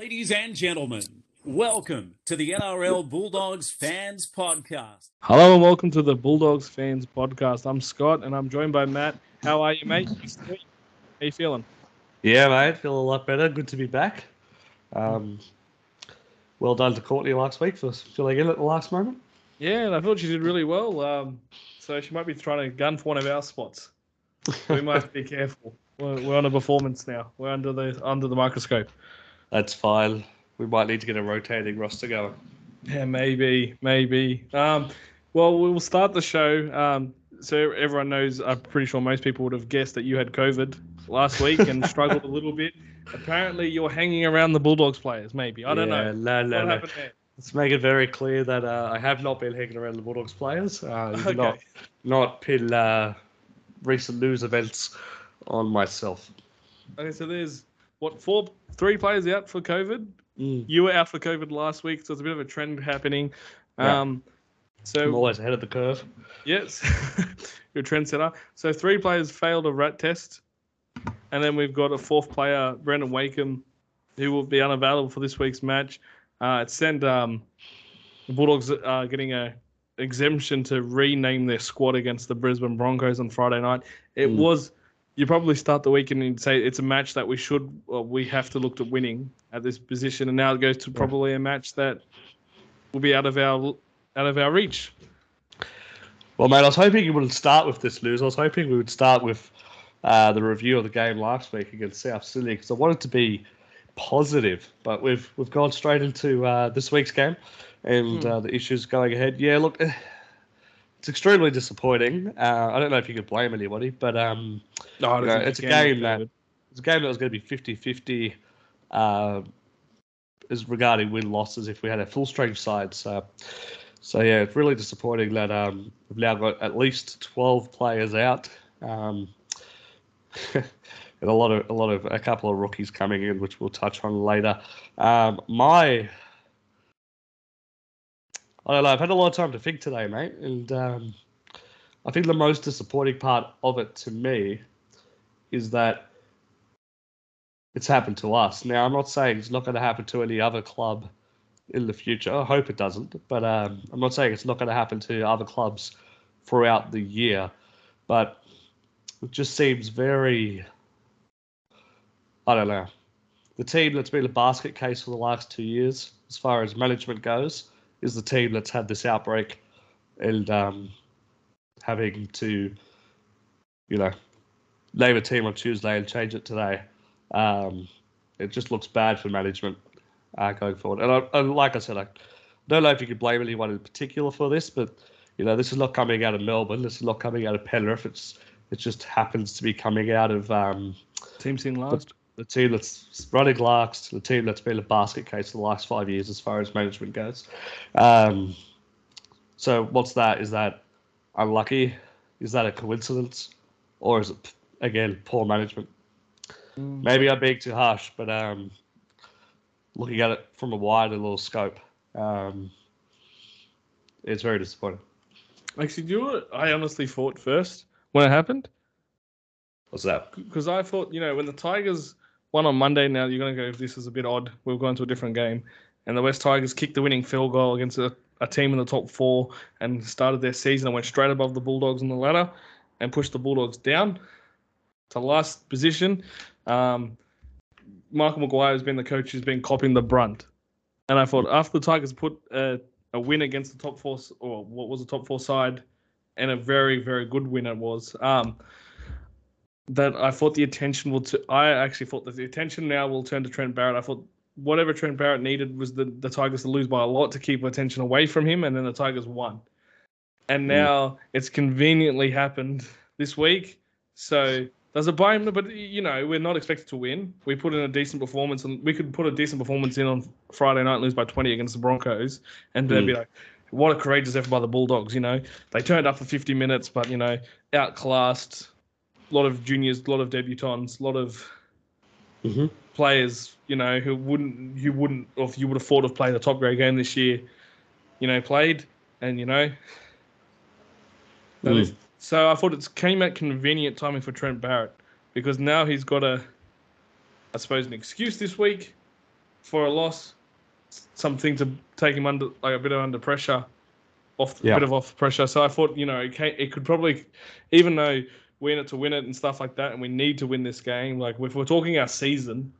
Ladies and gentlemen, welcome to the NRL Bulldogs Fans Podcast. Hello and welcome to the Bulldogs Fans Podcast. I'm Scott and I'm joined by Matt. How are you, mate? How you feeling? Yeah, mate, feel a lot better. Good to be back. Um, well done to Courtney last week for filling in at the last moment. Yeah, and I thought she did really well. Um, so she might be trying to gun for one of our spots. We might be careful. We're, we're on a performance now. We're under the under the microscope. That's fine. We might need to get a rotating roster going. Yeah, maybe, maybe. Um, well, we'll start the show. Um, so everyone knows. I'm pretty sure most people would have guessed that you had COVID last week and struggled a little bit. Apparently, you're hanging around the Bulldogs players. Maybe I don't Yeah, know. No, no, what no. happened there? Let's make it very clear that uh, I have not been hanging around the Bulldogs players. Uh, Okay. not, not pin uh, recent news events on myself. Okay, so there's what four, three players out for COVID. Mm. You were out for COVID last week, so it's a bit of a trend happening. Yeah. Um, I'm so always ahead of the curve. yes, you're a trendsetter. So three players failed a rat test, and then we've got a fourth player, Brandon Wakeham, who will be unavailable for this week's match. Uh, it sent um, the Bulldogs uh, getting a exemption to rename their squad against the Brisbane Broncos on Friday night. It Mm. was. You probably start the weekend and say it's a match that we should, well, we have to look at winning at this position, and now it goes to probably a match that will be out of our out of our reach. Well, mate, I was hoping you wouldn't start with this news. I was hoping we would start with uh, the review of the game last week against South Sydney because I wanted to be positive, but we've we've gone straight into uh, this week's game and Hmm. uh, the issues going ahead. Yeah, look, it's extremely disappointing. Uh, I don't know if you could blame anybody, but um, No, you know, it's a game that it's a game that was going to be 50-50 uh, as regarding win losses if we had a full strength side. So, so yeah, it's really disappointing that um, we've now got at least twelve players out, um, and a lot of a lot of a couple of rookies coming in, which we'll touch on later. Um, my I don't know. I've had a lot of time to think today, mate, and um, I think the most disappointing part of it to me is that it's happened to us. Now, I'm not saying it's not going to happen to any other club in the future. I hope it doesn't, but um, I'm not saying it's not going to happen to other clubs throughout the year. But it just seems very, I don't know. The team that's been a basket case for the last two years, as far as management goes, is the team that's had this outbreak and um, having to, you know, name a team on Tuesday and change it today. Um, it just looks bad for management uh, going forward. And, I, and like I said, I don't know if you could blame anyone in particular for this, but you know, this is not coming out of Melbourne. This is not coming out of Penrith. It's it just happens to be coming out of um, team seen last. the team that's running last, the team that's been a basket case for the last five years as far as management goes. Um, so what's that? Is that unlucky? Is that a coincidence? Or is it, again, poor management? Mm. Maybe I'm being too harsh, but um, looking at it from a wider little scope, um, it's very disappointing. Actually, do you know I honestly thought first when it happened? What's that? Because I thought, you know, when the Tigers won on Monday, now you're going to go, this is a bit odd. We've gone to a different game. And the Wests Tigers kicked the winning field goal against a, a team in the top four and started their season and went straight above the Bulldogs on the ladder and pushed the Bulldogs down to last position. Um, Michael Maguire has been the coach who's been copping the brunt. And I thought after the Tigers put a, a win against the top four, or what was the top four side, and a very, very good win it was. Um, that I thought the attention will. T- I actually thought that the attention now will turn to Trent Barrett. I thought whatever Trent Barrett needed was the, the Tigers to lose by a lot to keep attention away from him, and then the Tigers won. And now it's conveniently happened this week. So it buy him? But you know, we're not expected to win. We put in a decent performance, and we could put a decent performance in on Friday night, and lose by 20 against the Broncos, and they'd be like, "What a courageous effort by the Bulldogs!" You know, they turned up for 50 minutes, but you know, outclassed. A lot of juniors, a lot of debutants, a lot of Mhm. players, you know, who wouldn't, you wouldn't, or if you would have thought of playing the top grade game this year, you know, played, and you know, that Mm. is- so I thought it came at convenient timing for Trent Barrett because now he's got a, I suppose, an excuse this week for a loss, something to take him under like a bit of under pressure, off Yeah. a bit of off pressure. So I thought you know it, ca it could probably, even though we're in it to win it and stuff like that, and we need to win this game. Like if we're talking our season,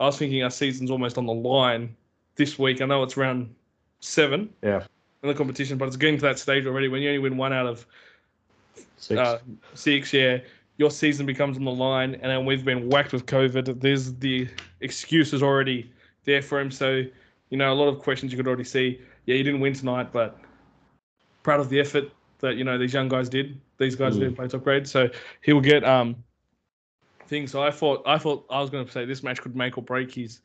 I was thinking our season's almost on the line this week. I know it's round seven Yeah. in the competition, but it's getting to that stage already when you only win one out of Six. uh, six, yeah, your season becomes on the line, and then we've been whacked with COVID. There's the excuses already there for him. So, you know, a lot of questions you could already see. Yeah, you didn't win tonight, but proud of the effort that you know these young guys did. These guys Mm. did play top grade, so he'll get um things. So I thought I thought I was going to say this match could make or break his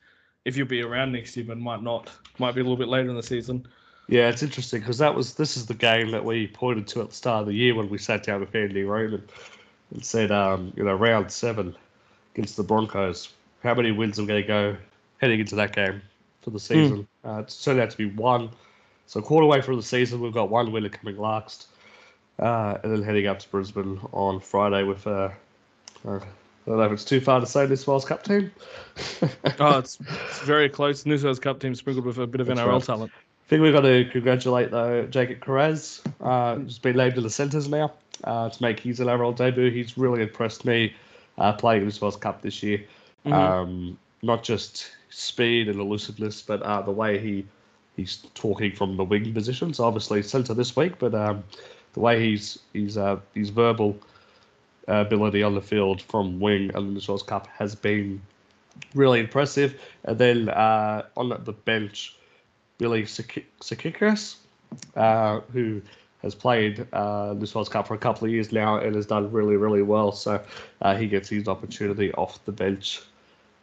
if you'll be around next year, but might not. Might be a little bit later in the season. Yeah, it's interesting because that was this is the game that we pointed to at the start of the year when we sat down with Andy Roman and said, um, you know, round seven against the Broncos. How many wins are we going to go heading into that game for the season? Uh, it's turned out to be one. So quarter way through the season, we've got one winner coming last, uh, and then heading up to Brisbane on Friday with. Uh, uh, I don't know if it's too far to say this NSW Cup team. Oh, it's, it's very close. New South Wales Cup team sprinkled with a bit of That's NRL right. talent. I think we've got to congratulate though Jacob Kiraz, uh, who's been named in the centres now uh, to make his NRL debut. He's really impressed me uh, playing in this NSW Cup this year. Mhm. Um, not just speed and elusiveness, but uh, the way he he's talking from the wing position. So obviously centre this week, but um, the way he's he's uh, his verbal ability on the field from wing and the NSW Cup has been really impressive. And then uh, on the bench. Billy Tsikrikas, uh, who has played uh, this NSW Cup for a couple of years now and has done really, really well. So uh, he gets his opportunity off the bench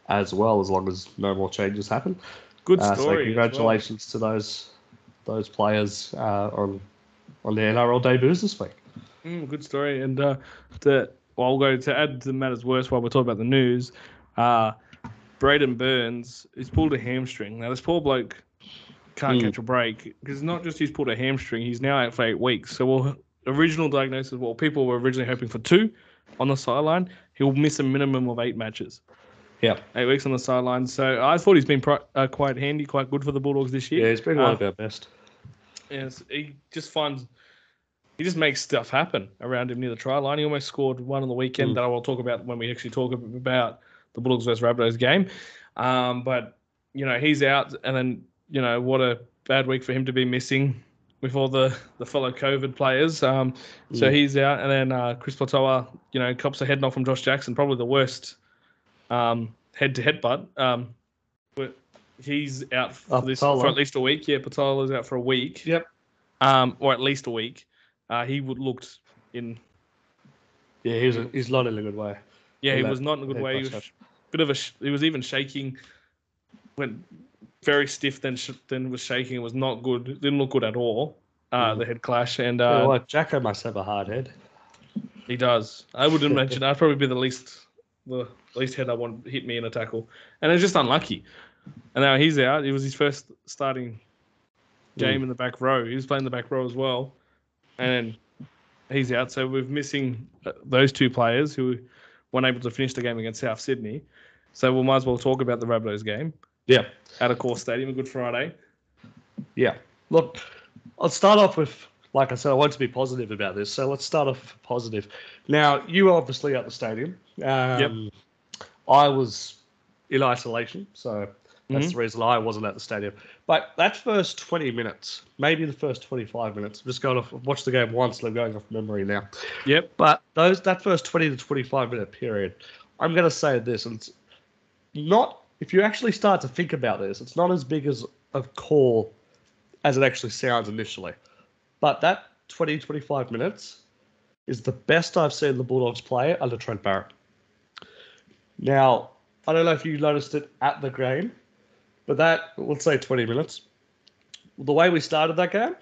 as well, as long as no more changes happen. Good Uh, story. so as well. congratulations to those those players uh, on on their NRL debuts this week. Mm, good story. And uh, to, well, I'll go to add to matters worse while we're talking about the news. Uh, Braidon Burns he's pulled a hamstring. Now this poor bloke can't Mm. catch a break because not just he's pulled a hamstring, he's now out for eight weeks. So well, original diagnosis, well, people were originally hoping for two on the sideline. He'll miss a minimum of eight matches. Yeah, Eight weeks on the sideline. So I thought he's been uh, quite handy, quite good for the Bulldogs this year. yeah, he's been one Uh, of our best. Yes, he just finds he just makes stuff happen around him near the try line. He almost scored one on the weekend Mm. that I will talk about when we actually talk about the Bulldogs versus Rabbitohs game. Um, but you know he's out, and then you know what a bad week for him to be missing with all the the fellow COVID players. Um, so he's out, and then uh, Chris Patolo, you know, cops a head knock from Josh Jackson, probably the worst um, head to head butt. Um, but he's out for Oh, this for at least a week. Yeah, Patolo's out for a week Yep. um, or at least a week. Uh, he would looked in. Yeah, he's a, he's not in a good way. Yeah, he that was not in a good way. He was bust bit of a. He was even shaking. Went very stiff. Then sh- then was shaking. It was not good. Didn't look good at all. Uh, Mm. The head clash, and uh, well, Jacko must have a hard head. he does. I wouldn't mention. I'd probably be the least the least head I want hit me in a tackle, and it's just unlucky. And now he's out. It was his first starting game in the back row. He was playing the back row as well, and he's out. So we're missing uh, those two players who weren't able to finish the game against South Sydney. So we might as well talk about the Rabbitohs game Yeah. at Accor Stadium, a Good Friday. Yeah. Look, I'll start off with, like I said, I want to be positive about this. So let's start off positive. Now, you were obviously at the stadium. Um, I was in isolation, so that's Mhm. the reason I wasn't at the stadium. But that first 20 minutes, maybe the first 25 minutes, I'm just going off, watch the game once, and I'm going off memory now. Yep. But those that first 20 to 25 minute period, I'm going to say this, and it's not, if you actually start to think about this, it's not as big as a call as it actually sounds initially. But that 20 25 minutes is the best I've seen the Bulldogs play under Trent Barrett. Now, I don't know if you noticed it at the game, but that, let's say 20 minutes, the way we started that game,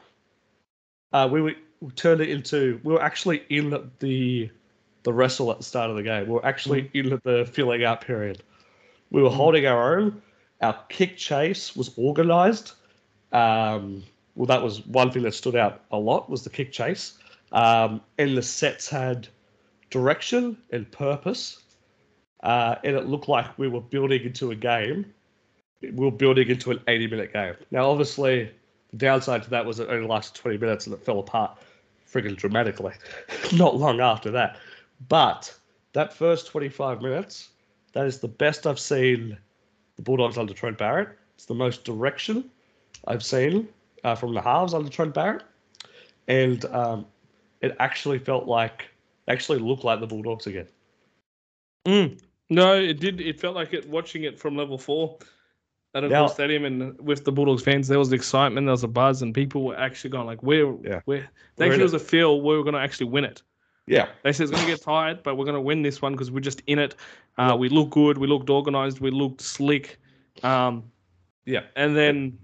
uh, we, were, we turned it into, we were actually in the the wrestle at the start of the game. We were actually in the filling out period. We were holding our own. Our kick chase was organised. Um, well, that was one thing that stood out a lot was the kick chase. Um, and the sets had direction and purpose. Uh, and it looked like we were building into a game we were building into an 80 minute game. Now, obviously, the downside to that was it only lasted 20 minutes and it fell apart friggin' dramatically not long after that. But that first 25 minutes, that is the best I've seen the Bulldogs under Trent Barrett. It's the most direction I've seen uh, from the halves under Trent Barrett. And um, it actually felt like, actually looked like the Bulldogs again. Mm. No, it did. It felt like it watching it from level four at a Now- stadium and with the Bulldogs fans. There was excitement, there was a buzz, and people were actually going like, "We're, Yeah. we're." We're They in actually it. was a feel we were going to actually win it. Yeah. They said it's going to get tired, but we're going to win this one because we're just in it. Uh, we look good. We looked organized. We looked slick. Um, Yeah. and then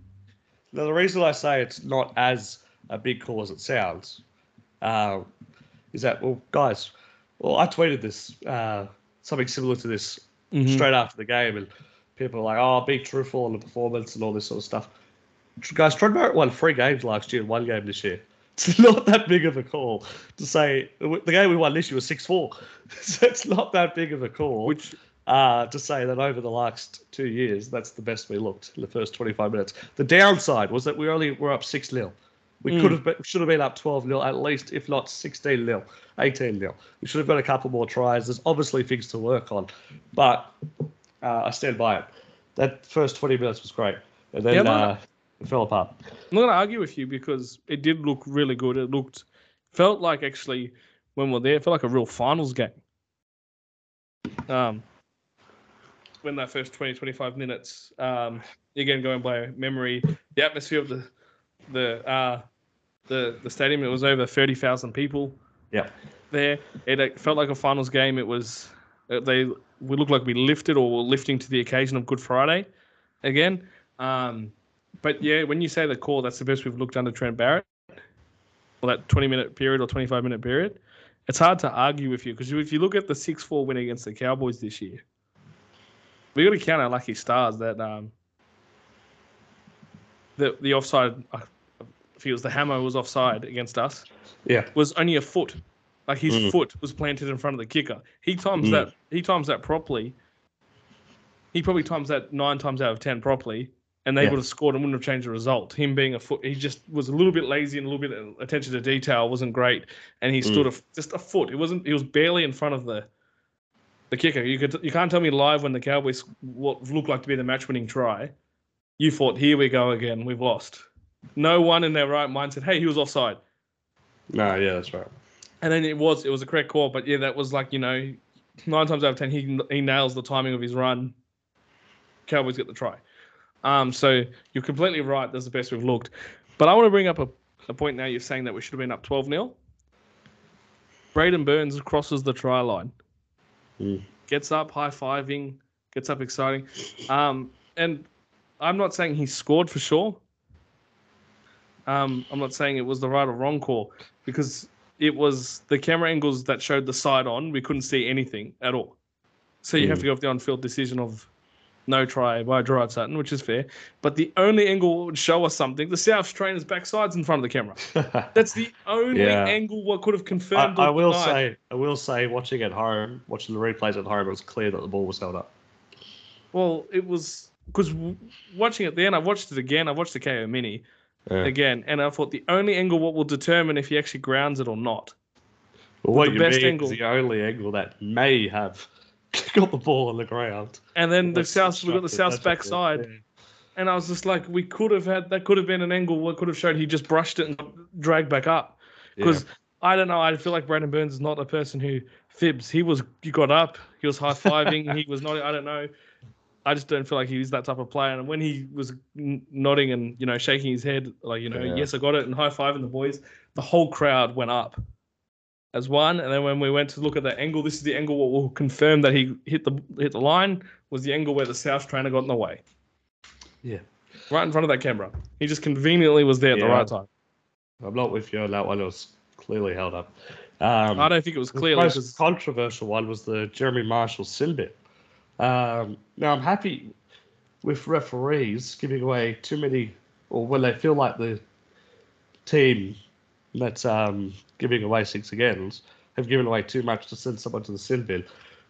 Now, the reason I say it's not as a big call as it sounds uh, is that, well, guys, well, I tweeted this, uh, something similar to this Mhm. straight after the game, and people are like, oh, be truthful on the performance and all this sort of stuff. Guys, Trent Barrett won three games last year and one game this year. It's not that big of a call to say the game we won this year was 6 4. So it's not that big of a call which uh, to say that over the last two years, that's the best we looked in the first 25 minutes. The downside was that we only were up 6 0. We Mm. could have been, should have been up 12 0 at least, if not 16 0, 18 0. We should have got a couple more tries. There's obviously things to work on, but uh, I stand by it. That first 20 minutes was great. And then Yeah, uh, it fell apart. I'm not going to argue with you because it did look really good. It looked, felt like actually when we we're there, it felt like a real finals game. Um, when that first 20, 25 minutes, um, again going by memory, the atmosphere of the the uh, the the stadium, it was over thirty thousand people Yeah. there. It uh, felt like a finals game. It was uh, they we looked like we lifted or were lifting to the occasion of Good Friday again. Um, but yeah, when you say the call, that's the best we've looked under Trent Barrett. Well, that 20 minute period or 25 minute period. It's hard to argue with you because if you look at the 6 4 win against the Cowboys this year, we got to count our lucky stars that um, the, the offside, I feel it the hammer was offside against us, Yeah. was only a foot. Like his Mm. foot was planted in front of the kicker. He times Mm. that. He times that properly. He probably times that nine times out of ten properly, and they Yeah. would have scored and wouldn't have changed the result. Him being a foot, he just was a little bit lazy and a little bit of attention to detail wasn't great, and he mm. stood a, just a foot. It wasn't. He was barely in front of the the kicker. You could you can't tell me live when the Cowboys what looked like to be the match winning try. You thought, here we go again. We've lost. No one in their right mind said, hey, he was offside. No, yeah, that's right. And then it was it was a correct call, but yeah, that was like you know, nine times out of ten he he nails the timing of his run. Cowboys get the try. Um, so you're completely right. That's the best we've looked. But I want to bring up a, a point now. You're saying that we should have been up 12 0 Braidon Burns crosses the try line, Mm. gets up high fiving, gets up exciting. Um, and I'm not saying he scored for sure. Um, I'm not saying it was the right or wrong call because it was the camera angles that showed the side on. We couldn't see anything at all. So you have Mm. to go with the on-field decision of no try by Gerard Sutton, which is fair. But the only angle would show us something, the South trainer's backside's in front of the camera. That's the only Yeah. angle what could have confirmed. I or will denied. say, I will say, watching at home, watching the replays at home, it was clear that the ball was held up. Well, it was because watching it then, I watched it again. I watched the Kayo Mini Yeah. again, and I thought the only angle what will determine if he actually grounds it or not. Well, what the you best mean angle- is the only angle that may have got the ball on the ground. And then the South, we got the obstructed, South's that's what it- backside, yeah. and I was just like, we could have had that could have been an angle. What could have showed he just brushed it and dragged back up. Because I don't know, I feel like Braidon Burns is not a person who fibs. He was, he got up, he was high fiving, he was not. I don't know. I just don't feel like he's that type of player. And when he was n- nodding and you know shaking his head, like you know, Yeah. yes, I got it, and high fiving the boys, the whole crowd went up as one. And then when we went to look at the angle, this is the angle what will confirm that he hit the hit the line was the angle where the South trainer got in the way, Yeah. right in front of that camera. He just conveniently was there at the right time. I'm not with you on that one. It was clearly held up. Um, I don't think it was the most controversial one was the Jeremy Marshall sin bin. Um, now, I'm happy with referees giving away too many, or when they feel like the team that's um, giving away six agains have given away too much to send someone to the sin bin.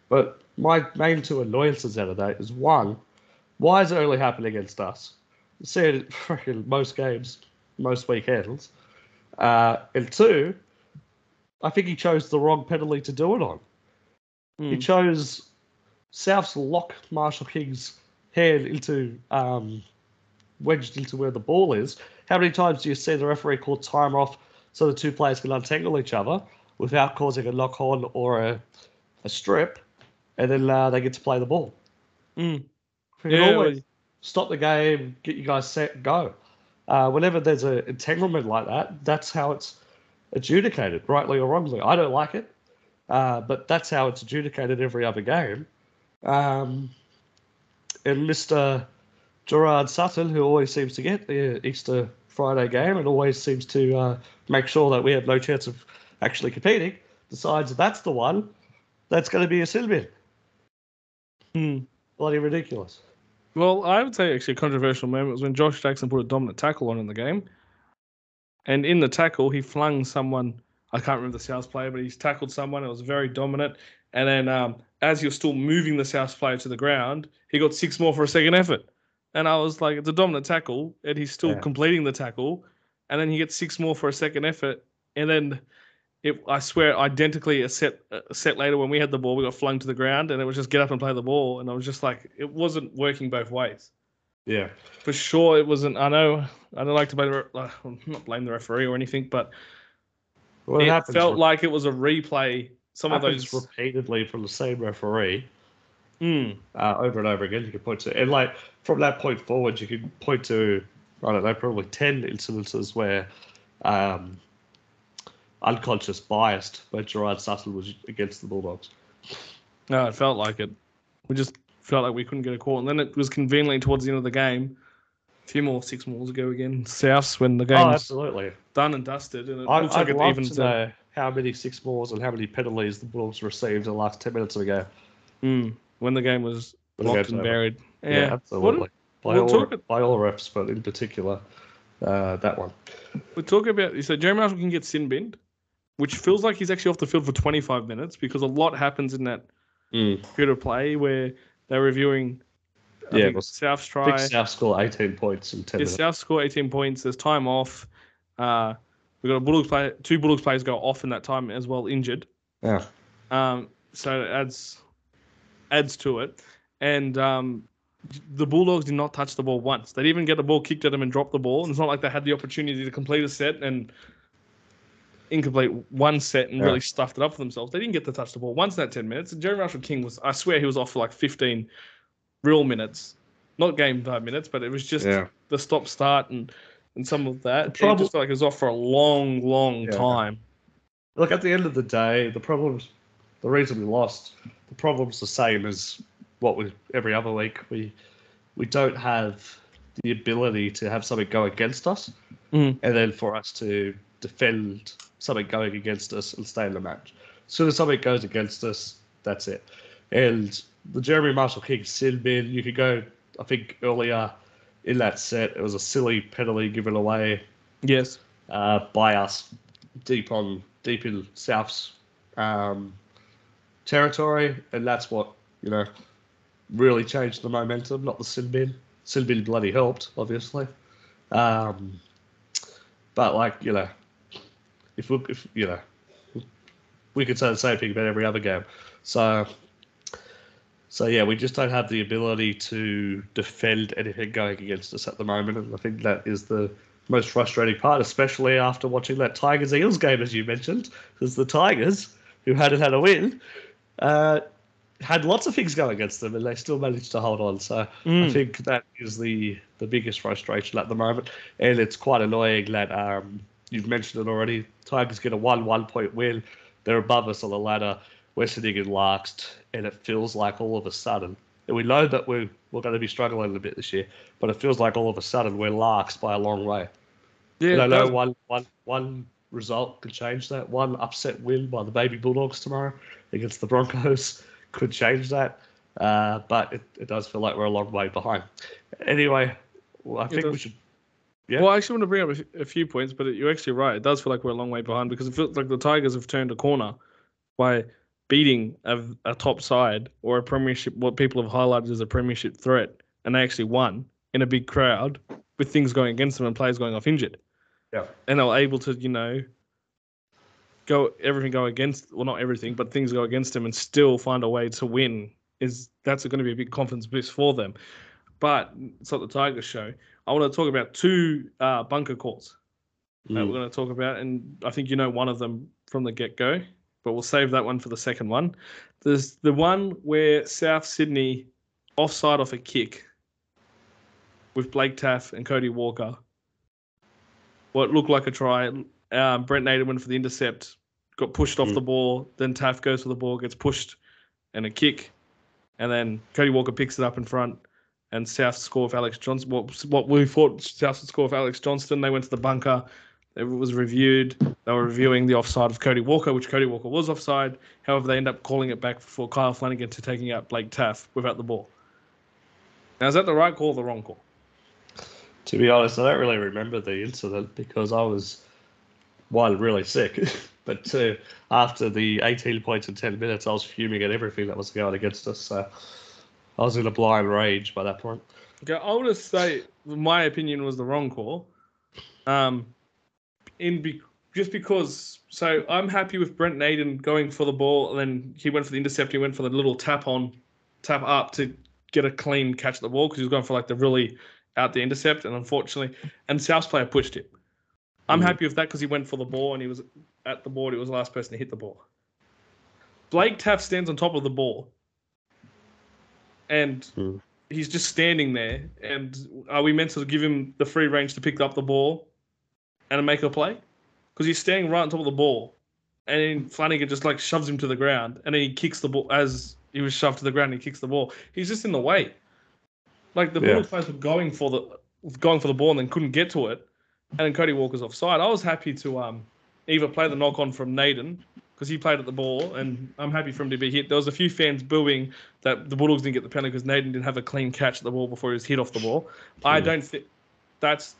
But my main two annoyances out of that is one, Why is it only happening against us? You see it in most games, most weekends. Uh, and two, I think he chose the wrong penalty to do it on. He Mm. chose South's lock Marshall King's hand into um, wedged into where the ball is. How many times do you see the referee call time off so the two players can untangle each other without causing a knock on or a, a strip, and then uh, they get to play the ball? Mm. Yeah, always well- stop the game, get you guys set, go. Uh, whenever there's an entanglement like that, that's how it's adjudicated, rightly or wrongly. I don't like it, uh, but that's how it's adjudicated every other game. Um, and Mr. Gerard Sutton, who always seems to get the Easter Friday game and always seems to uh, make sure that we have no chance of actually competing, decides that that's the one that's going to be a sin bin. Mm. Bloody ridiculous. Well, I would say actually a controversial moment was when Josh Jackson put a dominant tackle on in the game. And in the tackle, he flung someone. I can't remember the South player, but he's tackled someone. It was very dominant. And then um, as you're still moving the South player to the ground, he got six more for a second effort. And I was like, it's a dominant tackle, and he's still Yeah. completing the tackle. And then he gets six more for a second effort. And then it, I swear, identically a set a set later when we had the ball, we got flung to the ground, and it was just get up and play the ball. And I was just like, it wasn't working both ways. Yeah. For sure, it wasn't. I know I don't like to blame the, re- uh, not blame the referee or anything, but Well, it happens felt re- like it was a replay. Some of those. repeatedly from the same referee Mm, uh, over and over again. You can point to, and like from that point forward, you can point to I don't know, probably ten incidences where um, unconscious biased, but Gerard Sutton was against the Bulldogs. no, it felt like it. We just felt like we couldn't get a call, and then it was conveniently towards the end of the game. A few more six more to go again. Souths when the Oh, game's absolutely. done and dusted, and it I, looks I'd like it even to know how many six moors and how many penalties the Bulldogs received in the last ten minutes of the game. Mm, when the game was When locked and over. buried. Yeah, Yeah, absolutely. What- by, we'll all, talk by all refs, but in particular, uh, that one. We talk about you so Jeremy Marshall can get sin binned, which feels like he's actually off the field for 25 minutes because a lot happens in that period of play where they're reviewing. I Yeah, think well, South's try. think South score 18 points in 10 Yeah, minutes. South score 18 points. There's time off. Uh, we got a Bulldogs player, two Bulldogs players go off in that time as well, injured. Yeah. Um, so it adds adds to it, and um, the Bulldogs did not touch the ball once. They didn't even get the ball kicked at them and drop the ball. And it's not like they had the opportunity to complete a set and incomplete one set and Yeah. really stuffed it up for themselves. They didn't get to touch the ball once in that 10 minutes. And Jeremy Marshall King was, I swear, he was off for like 15 real minutes, not game time minutes, but it was just Yeah. the stop start and and some of that. It just felt like it was off for a long, long Yeah. time. Look, at the end of the day, the problems, the reason we lost, the problem's the same as what we every other week. We we don't have the ability to have something go against us, Mhm. and then for us to defend something going against us and stay in the match. As soon as something goes against us, that's it. And the Jeremy Marshall King sin bin, you could go. I think earlier in that set, it was a silly penalty given away Yes. uh, by us deep on deep in South's um, territory, and that's what you know really changed the momentum. Not the sin bin. Sin bin bloody helped, obviously, um, but like you know, if we if you know, we could say the same thing about every other game. So. So yeah, we just don't have the ability to defend anything going against us at the moment, and I think that is the most frustrating part, especially after watching that Tigers Eels game, as you mentioned, because the Tigers, who hadn't had a win, uh, had lots of things going against them, and they still managed to hold on. So I Mm. think that is the the biggest frustration at the moment, and it's quite annoying that um, you've mentioned it already. Tigers get a one one point win, they're above us on the ladder. We're sitting in last, and it feels like all of a sudden, and we know that we're we're going to be struggling a bit this year, but it feels like all of a sudden we're last by a long way. Yeah. And I know one, one, one result could change that. One upset win by the Baby Bulldogs tomorrow against the Broncos could change that. Uh, but it, it does feel like we're a long way behind. Anyway, well, I think we should. Yeah. Well, I actually want to bring up a few points, but you're actually right. It does feel like we're a long way behind because it feels like the Tigers have turned a corner by beating a, a top side or a premiership, what people have highlighted as a premiership threat and they actually won in a big crowd with things going against them and players going off injured. Yeah. And they were able to, you know, go everything go against well not everything, but things go against them and still find a way to win is that's going to be a big confidence boost for them. But it's not the Tigers show. I want to talk about two uh, bunker calls that Mm. we're going to talk about, and I think you know one of them from the get go, but we'll save that one for the second one. There's the one where South Sydney offside off a kick with Blake Taaffe and Cody Walker. What looked like a try. Um, Brent Naden went for the intercept, got pushed off Mm. the ball. Then Taaffe goes for the ball, gets pushed, and a kick. And then Cody Walker picks it up in front, and South score with Alex Johnston. What, what we thought South would score with Alex Johnston. They went to the bunker. It was reviewed. They were reviewing the offside of Cody Walker, which Cody Walker was offside. However, they end up calling it back for Kyle Flanagan to taking out Blake Taaffe without the ball. Now, is that the right call or the wrong call? To be honest, I don't really remember the incident because I was one really sick, but two after the 18 points in 10 minutes, I was fuming at everything that was going against us. So I was in a blind rage by that point. Okay, I would say my opinion was the wrong call. Um, in be- just because, so I'm happy with Brent Naden going for the ball, and then he went for the intercept. He went for the little tap on, tap up to get a clean catch at the ball because he was going for like the really out the intercept, and unfortunately, and South's player pushed him. I'm Mm. happy with that because he went for the ball and he was at the board. He was the last person to hit the ball. Blake Taaffe stands on top of the ball, and Mm. he's just standing there. And are we meant to give him the free range to pick up the ball and make a play? Because he's standing right on top of the ball, and Flanagan just like shoves him to the ground, and then he kicks the ball as he was shoved to the ground. He kicks the ball. He's just in the way. Like the Yeah. Bulldogs players were going for the going for the ball and then couldn't get to it, and then Cody Walker's offside. I was happy to um either play the knock on from Naden because he played at the ball, and I'm happy for him to be hit. There was a few fans booing that the Bulldogs didn't get the penalty because Naden didn't have a clean catch at the ball before he was hit off the ball. I don't think that's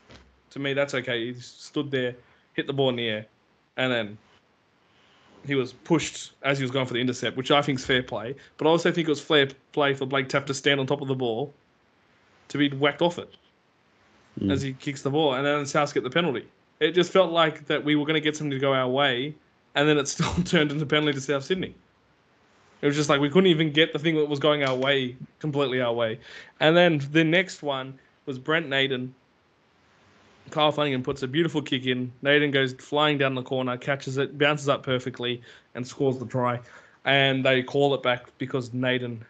to me that's okay. He stood there, hit the ball in the air, and then he was pushed as he was going for the intercept, which I think is fair play. But I also think it was fair play for Blake Taaffe to stand on top of the ball to be whacked off it Mm. as he kicks the ball, and then South get the penalty. It just felt like that we were going to get something to go our way, and then it still turned into penalty to South Sydney. It was just like we couldn't even get the thing that was going our way completely our way. And then the next one was Brent Naden. Kyle Flanagan puts a beautiful kick in. Naden goes flying down the corner, catches it, bounces up perfectly, and scores the try. And they call it back because Naden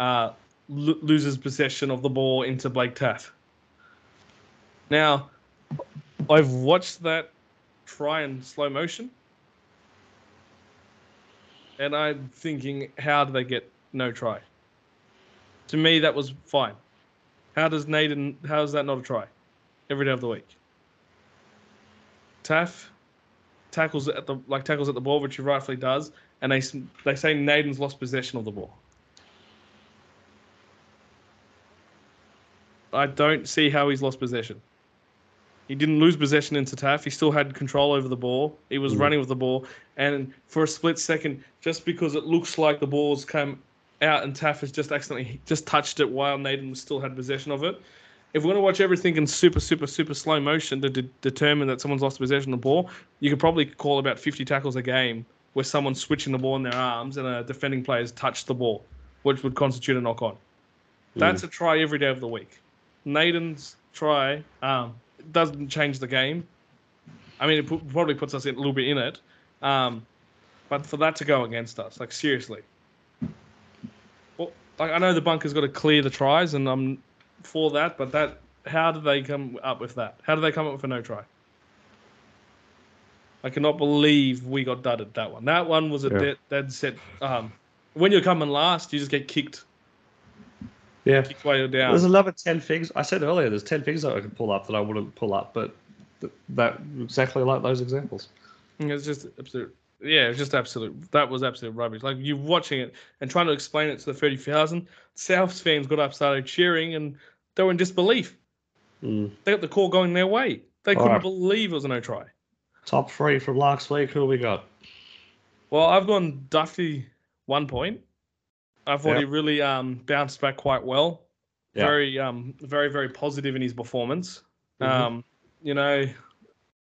uh, lo- loses possession of the ball into Blake Taaffe. Now, I've watched that try in slow motion, and I'm thinking, how do they get no try? To me, that was fine. How does Naden? How is that not a try? Every day of the week. Taaffe tackles at the like tackles at the ball, which he rightfully does, and they they say Naden's lost possession of the ball. I don't see how he's lost possession. He didn't lose possession into Taaffe. He still had control over the ball. He was Mm. running with the ball, and for a split second, just because it looks like the ball's come out and Taaffe has just accidentally just touched it while Naden still had possession of it. If we're going to watch everything in super, super, super slow motion to de- determine that someone's lost possession of the ball, you could probably call about 50 tackles a game where someone's switching the ball in their arms and a defending player's touched the ball, which would constitute a knock on. That's a try every day of the week. Naden's try um, doesn't change the game. I mean, it probably puts us in, a little bit in it. Um, but for that to go against us, like seriously. Well, like, I know the bunker's got to clear the tries, and I'm for that. But that, how did they come up with that? How did they come up with a no try? I cannot believe we got dudded that one. That one was a Yeah. dead, dead set. Um, when you're coming last, you just get kicked, Yeah. kicked while you're down. There's another 10 things. I said earlier, there's 10 things that I could pull up that I wouldn't pull up, but th- that exactly like those examples. It's just absolute. Yeah, it's just absolute. That was absolute rubbish. Like you're watching it and trying to explain it to the thirty thousand Souths fans got up, started cheering, and they were in disbelief. Mm. They got the call going their way. They couldn't Alright. believe it was a no try. Top three from last week. Who we got? Well, I've gone Dufty one point. I thought Yeah. he really um, bounced back quite well. Yeah. very um very very positive in his performance. Mhm. Um, you know,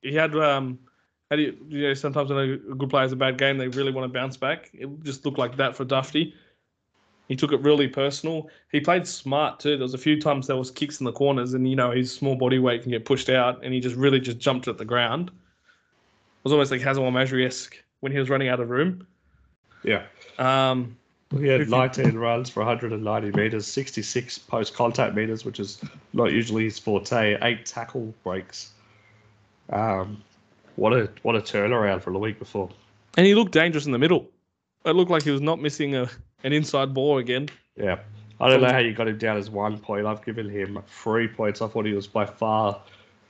he had um. Had you, you know, sometimes when a good player has a bad game, they really want to bounce back. It just looked like that for Dufty. He took it really personal. He played smart too. There was a few times there was kicks in the corners, and you know his small body weight can get pushed out, and he just really just jumped at the ground. It was almost like Hazard Majri esque when he was running out of room. Yeah. Um, He had 19 runs for 190 meters, 66 post contact meters, which is not usually his forte, eight tackle breaks. Um, what a what a turnaround from the week before. and he looked dangerous in the middle. It looked like he was not missing a an inside ball again. Yeah. I don't know how you got him down as one point. I've given him three points. I thought he was by far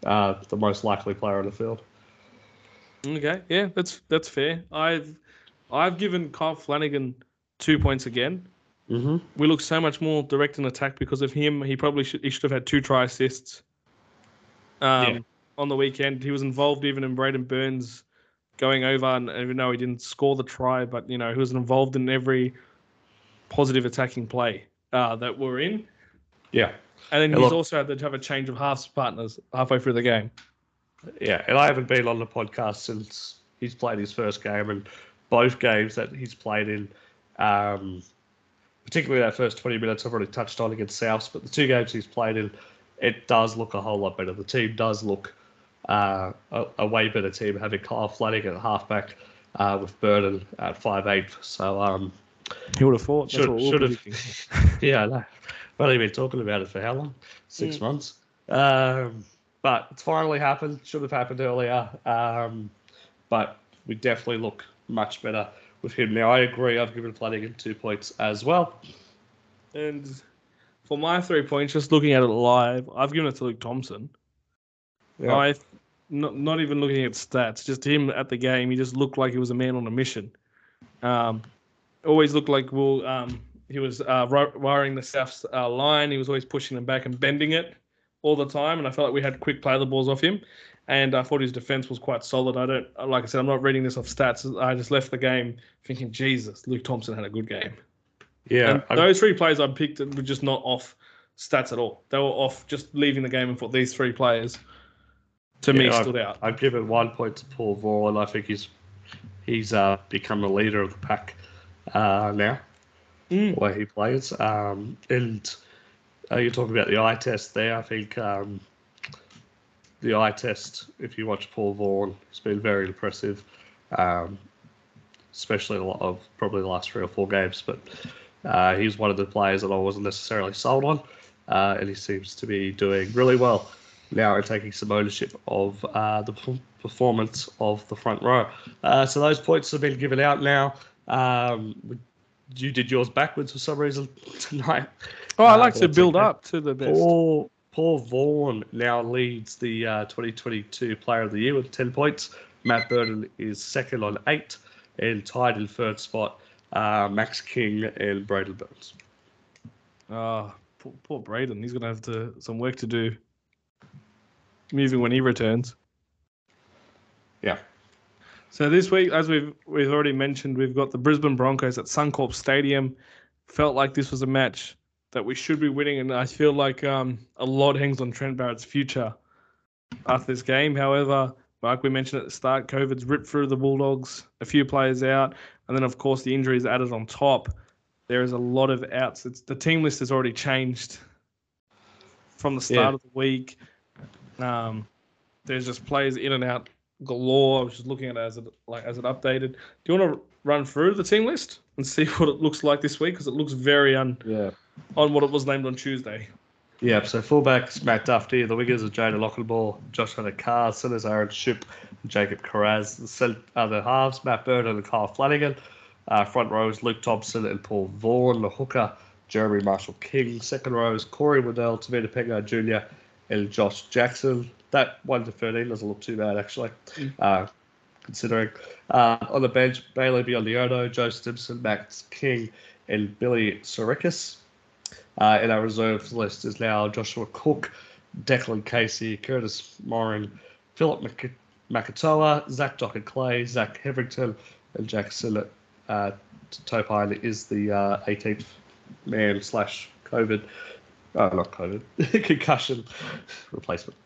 uh, the most likely player on the field. Okay, yeah, that's that's fair. I've I've given Kyle Flanagan two points again. Mm-hmm. We look so much more direct in attack because of him. He probably should he should have had two try assists. Um, Yeah. on the weekend, he was involved even in Braidon Burns going over, and even though he didn't score the try, but you know he was involved in every positive attacking play uh, that we're in. Yeah. And then Yeah, he's look- also had to have a change of halves partners halfway through the game. Yeah, and I haven't been on the podcast since he's played his first game, and both games that he's played in, um, particularly that first 20 minutes, I've already touched on against Souths, but the two games he's played in, it does look a whole lot better. The team does look uh, a, a way better team, having Kyle Flanagan at halfback uh, with Burton at five eight. So, um, He would have thought. Should- That's what we're should have- yeah, I know. We've only been talking about it for how long? Six months. Um, but it's finally happened. Should have happened earlier. Um, but we definitely look much better with him now. I agree. I've given Flanagan two points as well. And for my three points, just looking at it live, I've given it to Luke Thompson. Yeah. I, not, not even looking at stats, just him at the game, he just looked like he was a man on a mission. Um, always looked like well, um, he was uh, wiring the South's uh, line. He was always pushing them back and bending it all the time, and I felt like we had quick play the balls off him. And I thought his defense was quite solid. I don't, like I said, I'm not reading this off stats. I just left the game thinking, Jesus, Luke Thompson had a good game. Yeah. Those three players I picked were just not off stats at all. They were off just leaving the game and thought these three players to me Yeah, I- stood out. I've given one point to Paul Vaughan. I think he's he's uh, become a leader of the pack uh, now, Mm. the way he plays. Um, and uh, you're talking about the eye test there. I think um, the eye test, if you watch Paul Vaughan, has been very impressive, um, especially a lot of probably the last three or four games. But uh, he's one of the players that I wasn't necessarily sold on, uh, and he seems to be doing really well now and taking some ownership of uh, the p- performance of the front row. Uh, so those points have been given out now. Um, you did yours backwards for some reason tonight. Oh, I Uh, like to build okay. up to the best. Paul, Paul Vaughan now leads the uh, 2022 Player of the Year with 10 points. Matt Burton is second on eight, and tied in third spot, uh, Max King and Braidon Burns. Oh, poor, poor Braidon. He's going to have to, some work to do moving when he returns. Yeah. So this week, as we've we've already mentioned, we've got the Brisbane Broncos at Suncorp Stadium. Felt like this was a match that we should be winning, and I feel like um, a lot hangs on Trent Barrett's future after this game. However, like we mentioned at the start, COVID's ripped through the Bulldogs, a few players out, and then of course the injuries added on top. There is a lot of outs. It's, the team list has already changed from the start Yeah. of the week. Um, there's just players in and out galore. I was just looking at it as it like as it updated. Do you want to run through the team list and see what it looks like this week? Because it looks very un Yeah. On what it was named on Tuesday. Yeah, so fullbacks Matt Dufty, the wingers are Jayden Okunbor, Josh Addo-Carr, centers Aaron Schoupp, Jacob Kiraz. The cent- other halves, Matt Burton and Kyle Flanagan. Uh, front rows, Luke Thompson and Paul Vaughan. The hooker, Jeremy Marshall King. Second rows, Corey Waddell, Tevita Pangai Jr., and Josh Jackson. That 1 to 13 doesn't look too bad, actually, uh, considering. Uh, on the bench, Bailey Biondi-Odo, Joe Stimson, Max King, and Billy Tsikrikas. Uh, in our reserves list is now Joshua Cook, Declan Casey, Kurtis Morrin, Philip Mc- Makatoa, Zach Dockar-Clay, Zach Heverington, and Jackson uh, Topine is the uh, 18th man slash COVID Oh, not COVID. Concussion replacement.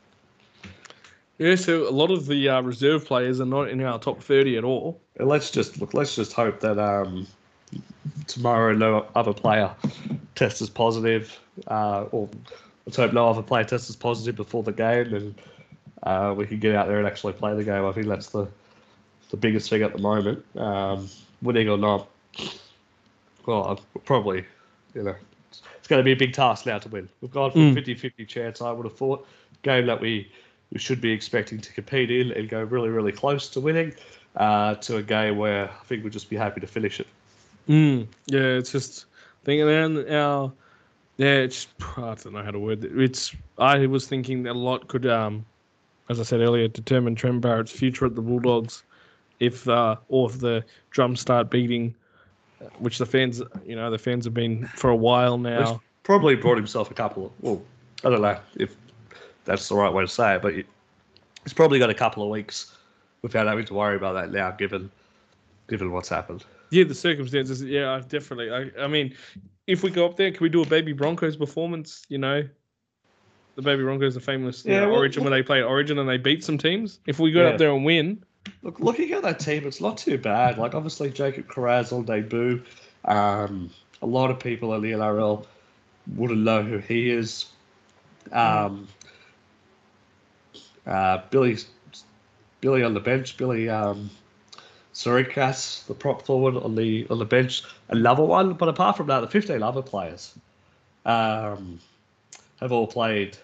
Yeah, so a lot of the uh, reserve players are not in our top 30 at all. And let's just look. Let's just hope that um, tomorrow no other player tests is positive, uh, or let's hope no other player tests as positive before the game, and uh, we can get out there and actually play the game. I think that's the the biggest thing at the moment. Um, winning or not, well, probably, you know, it's going to be a big task now to win. We've gone for Mm. 50-50 chance. I would have thought game that we we should be expecting to compete in and go really really close to winning, uh, to a game where I think we'll just be happy to finish it. Mm, yeah, it's just thinking then our yeah, it's I don't know how to word it. It's I was thinking that a lot could um as I said earlier, determine Trent Barrett's future at the Bulldogs if uh or if the drums start beating which the fans you know, the fans have been for a while now. He's probably brought himself a couple of well, I don't know if that's the right way to say it, but he- he's probably got a couple of weeks without having to worry about that now, given given what's happened. Yeah, the circumstances. Yeah, I definitely. I, I mean, if we go up there, can we do a Baby Broncos performance? You know, the Baby Broncos are famous. you know, well, Origin when they play Origin and they beat some teams. If we go Yeah. up there and win, Look, looking at that team, it's not too bad. Like obviously Jacob Kiraz on debut. Um, a lot of people in the NRL wouldn't know who he is. Um, uh, Billy, Billy on the bench. Billy um, Tsikrikas, the prop forward on the on the bench, another one. But apart from that, the fifteen other players um, have all played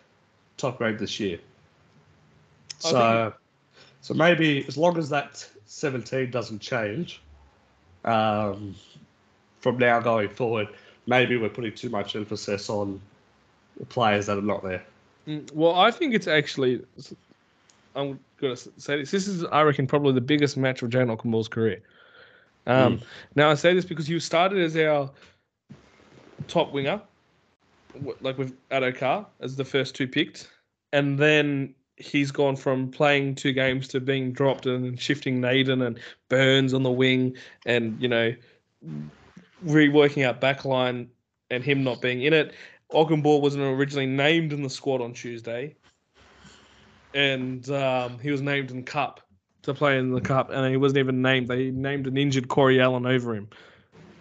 top grade this year. I So, so maybe as long as that seventeen doesn't change, um, from now going forward, maybe we're putting too much emphasis on the players that are not there. Mm, well, I think it's actually. I'm gonna say this. This is, I reckon, probably the biggest match of Jayden Okunbor's career. Um, Now I say this because you started as our top winger, like with Addo-Carr as the first two picked, and then he's gone from playing two games to being dropped and shifting Naden and Burns on the wing, and you know, reworking out backline and him not being in it. Ockenball wasn't originally named in the squad on Tuesday, and um, he was named in Cup to play in the Cup, and he wasn't even named. They named an injured Corey Allan over him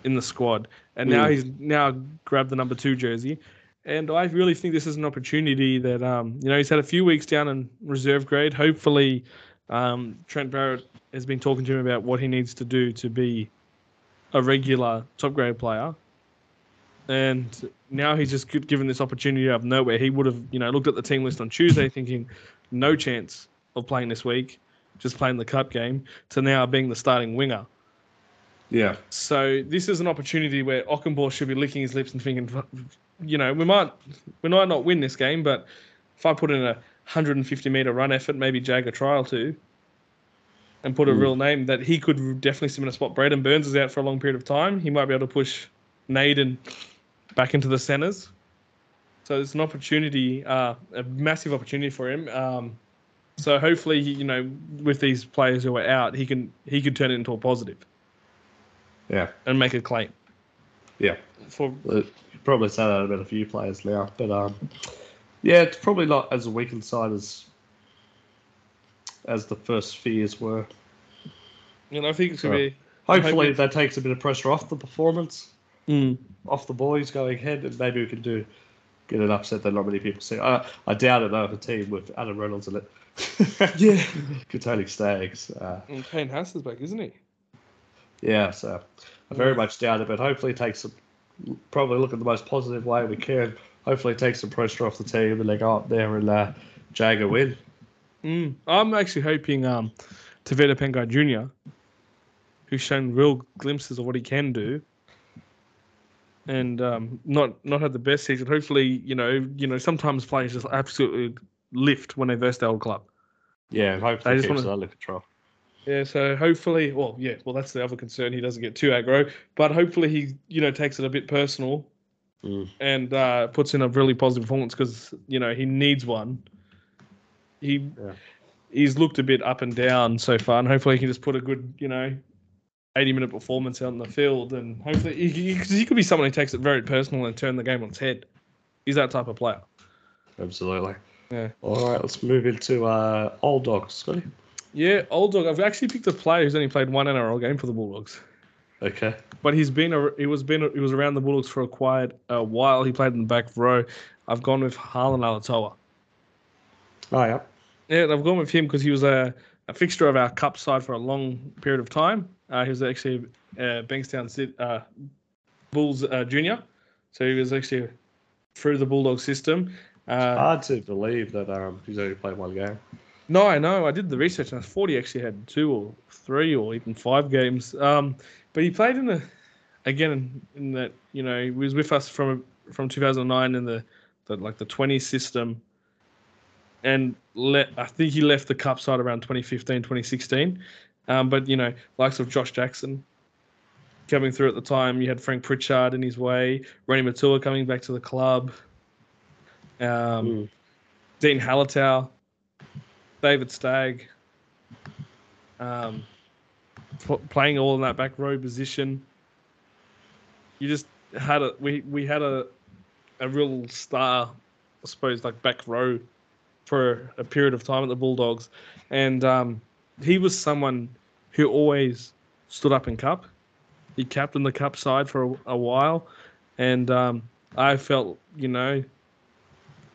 in the squad, and now Mm. he's now grabbed the number two jersey. And I really think this is an opportunity that um, you know he's had a few weeks down in reserve grade. Hopefully, um, Trent Barrett has been talking to him about what he needs to do to be a regular top grade player. And now he's just given this opportunity out of nowhere. He would have, you know, looked at the team list on Tuesday thinking, no chance of playing this week, just playing the cup game, to now being the starting winger. Yeah, So this is an opportunity where Okunbor should be licking his lips and thinking, you know, we might we might not win this game, but if I put in a 150 meter run effort, maybe jag a trial too, and put a Mm. real name that he could definitely sit in a spot. Braidon Burns is out for a long period of time. He might be able to push Naden back into the centers. So it's an opportunity, uh, a massive opportunity for him. Um, so hopefully, he- you know, with these players who are out, he can he could turn it into a positive yeah, and make a claim yeah. for you probably say that about a few players now, but um, yeah, it's probably not as a weakened side as as the first fears were. You know, I think it's gonna Sure. be. Hopefully, Hope that takes a bit of pressure off the performance, Mm. off the boys going ahead, and maybe we can do get an upset that not many people see. I, I doubt it though. If a team with Adam Reynolds in it, Yeah. containing Staggs, uh, And Payne Haas is back, isn't he? yeah. So I very much doubt it, but hopefully it takes some. Probably look at the most positive way we can. Hopefully, it takes some pressure off the team, and they go up there and uh, jag a win. Mm. I'm actually hoping um, Tevita Pangai Jr., who's shown real glimpses of what he can do, and um, not not had the best season. Hopefully, you know, you know, sometimes players just absolutely lift when they verse their old club. Yeah, hopefully it just wanna- it under control. Yeah, so hopefully, well, yeah, well, that's the other concern. He doesn't get too aggro, but hopefully he, you know, takes it a bit personal Mm. and uh, puts in a really positive performance because you know he needs one. He Yeah. he's looked a bit up and down so far, and hopefully he can just put a good, you know, eighty minute performance out in the field, and hopefully he, he, could be someone who takes it very personal and turn the game on its head He's that type of player. Absolutely. Yeah. All right, let's move into uh, old dogs, Scotty. Yeah, old dog. I've actually picked a player who's only played one NRL game for the Bulldogs, Okay. but he's been a, he was been he was around the Bulldogs for a quite a while. He played in the back row. I've gone with Harlan Alatoa. Oh yeah. Yeah, I've gone with him because he was a, a fixture of our cup side for a long period of time. Uh, he was actually uh, Bankstown Sid- uh, Bulls uh, junior, so he was actually through the Bulldog system. Uh, Hard to believe that um, he's only played one game. No, I know. I did the research, and I thought he actually had two or three or even five games. Um, but he played in the again in that you know he was with us from from 2009 in the, the like the 20 system, and let I think he left the cup side around 2015, 2016. Um, but you know, likes of Josh Jackson coming through at the time. You had Frank Pritchard in his way, Reni Maitua coming back to the club. Um, Mm. Dene Halatau, David Stagg, um, pl- playing all in that back row position. You just had a we we had a a real star, I suppose, like back row for a period of time at the Bulldogs, and um, he was someone who always stood up in cup. He captained the cup side for a, a while, and um, I felt you know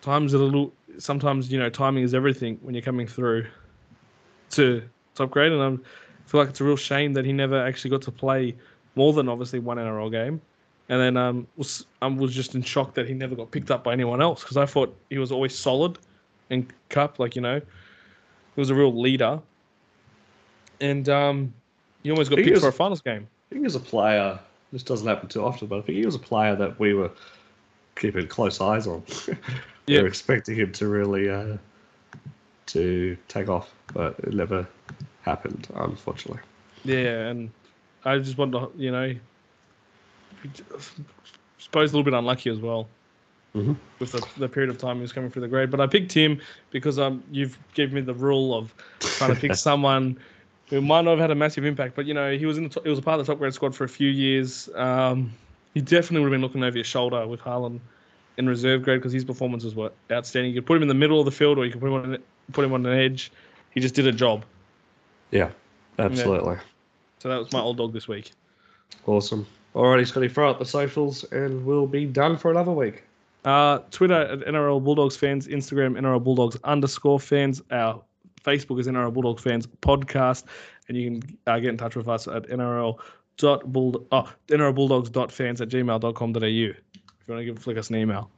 times a little sometimes you know timing is everything when you're coming through to top grade. And I feel like it's a real shame that he never actually got to play more than obviously one NRL game. And then um was I was just in shock that he never got picked up by anyone else because I thought he was always solid in cup like you know he was a real leader and um he almost got He picked is- for a finals game I think he was a player. This doesn't happen too often, but I think he was a player that we were keeping close eyes on. we Yeah. were expecting him to really uh, to take off, but it never happened, unfortunately. Yeah, and I just want to, you know, suppose a little bit unlucky as well Mhm. with the, the period of time he was coming through the grade. But I picked him because um you've given me the rule of trying to pick someone who might not have had a massive impact, but you know he was in the top, he was a part of the top grade squad for a few years. Um, he definitely would have been looking over your shoulder with Harlan in reserve grade because his performance was what outstanding. You could put him in the middle of the field or you could put him on put him on an edge. He just did a job. Yeah, absolutely. So that was my old dog this week. Awesome. Alrighty, Scotty, throw up the socials and we'll be done for another week. Uh, Twitter at NRL Bulldogs fans, Instagram NRL Bulldogs underscore fans. Our Facebook is NRL Bulldogs fans podcast, and you can uh, get in touch with us at NRL dot bull oh, NRL Bulldogs dot fans at gmail.com.au if you want to give flick us an email.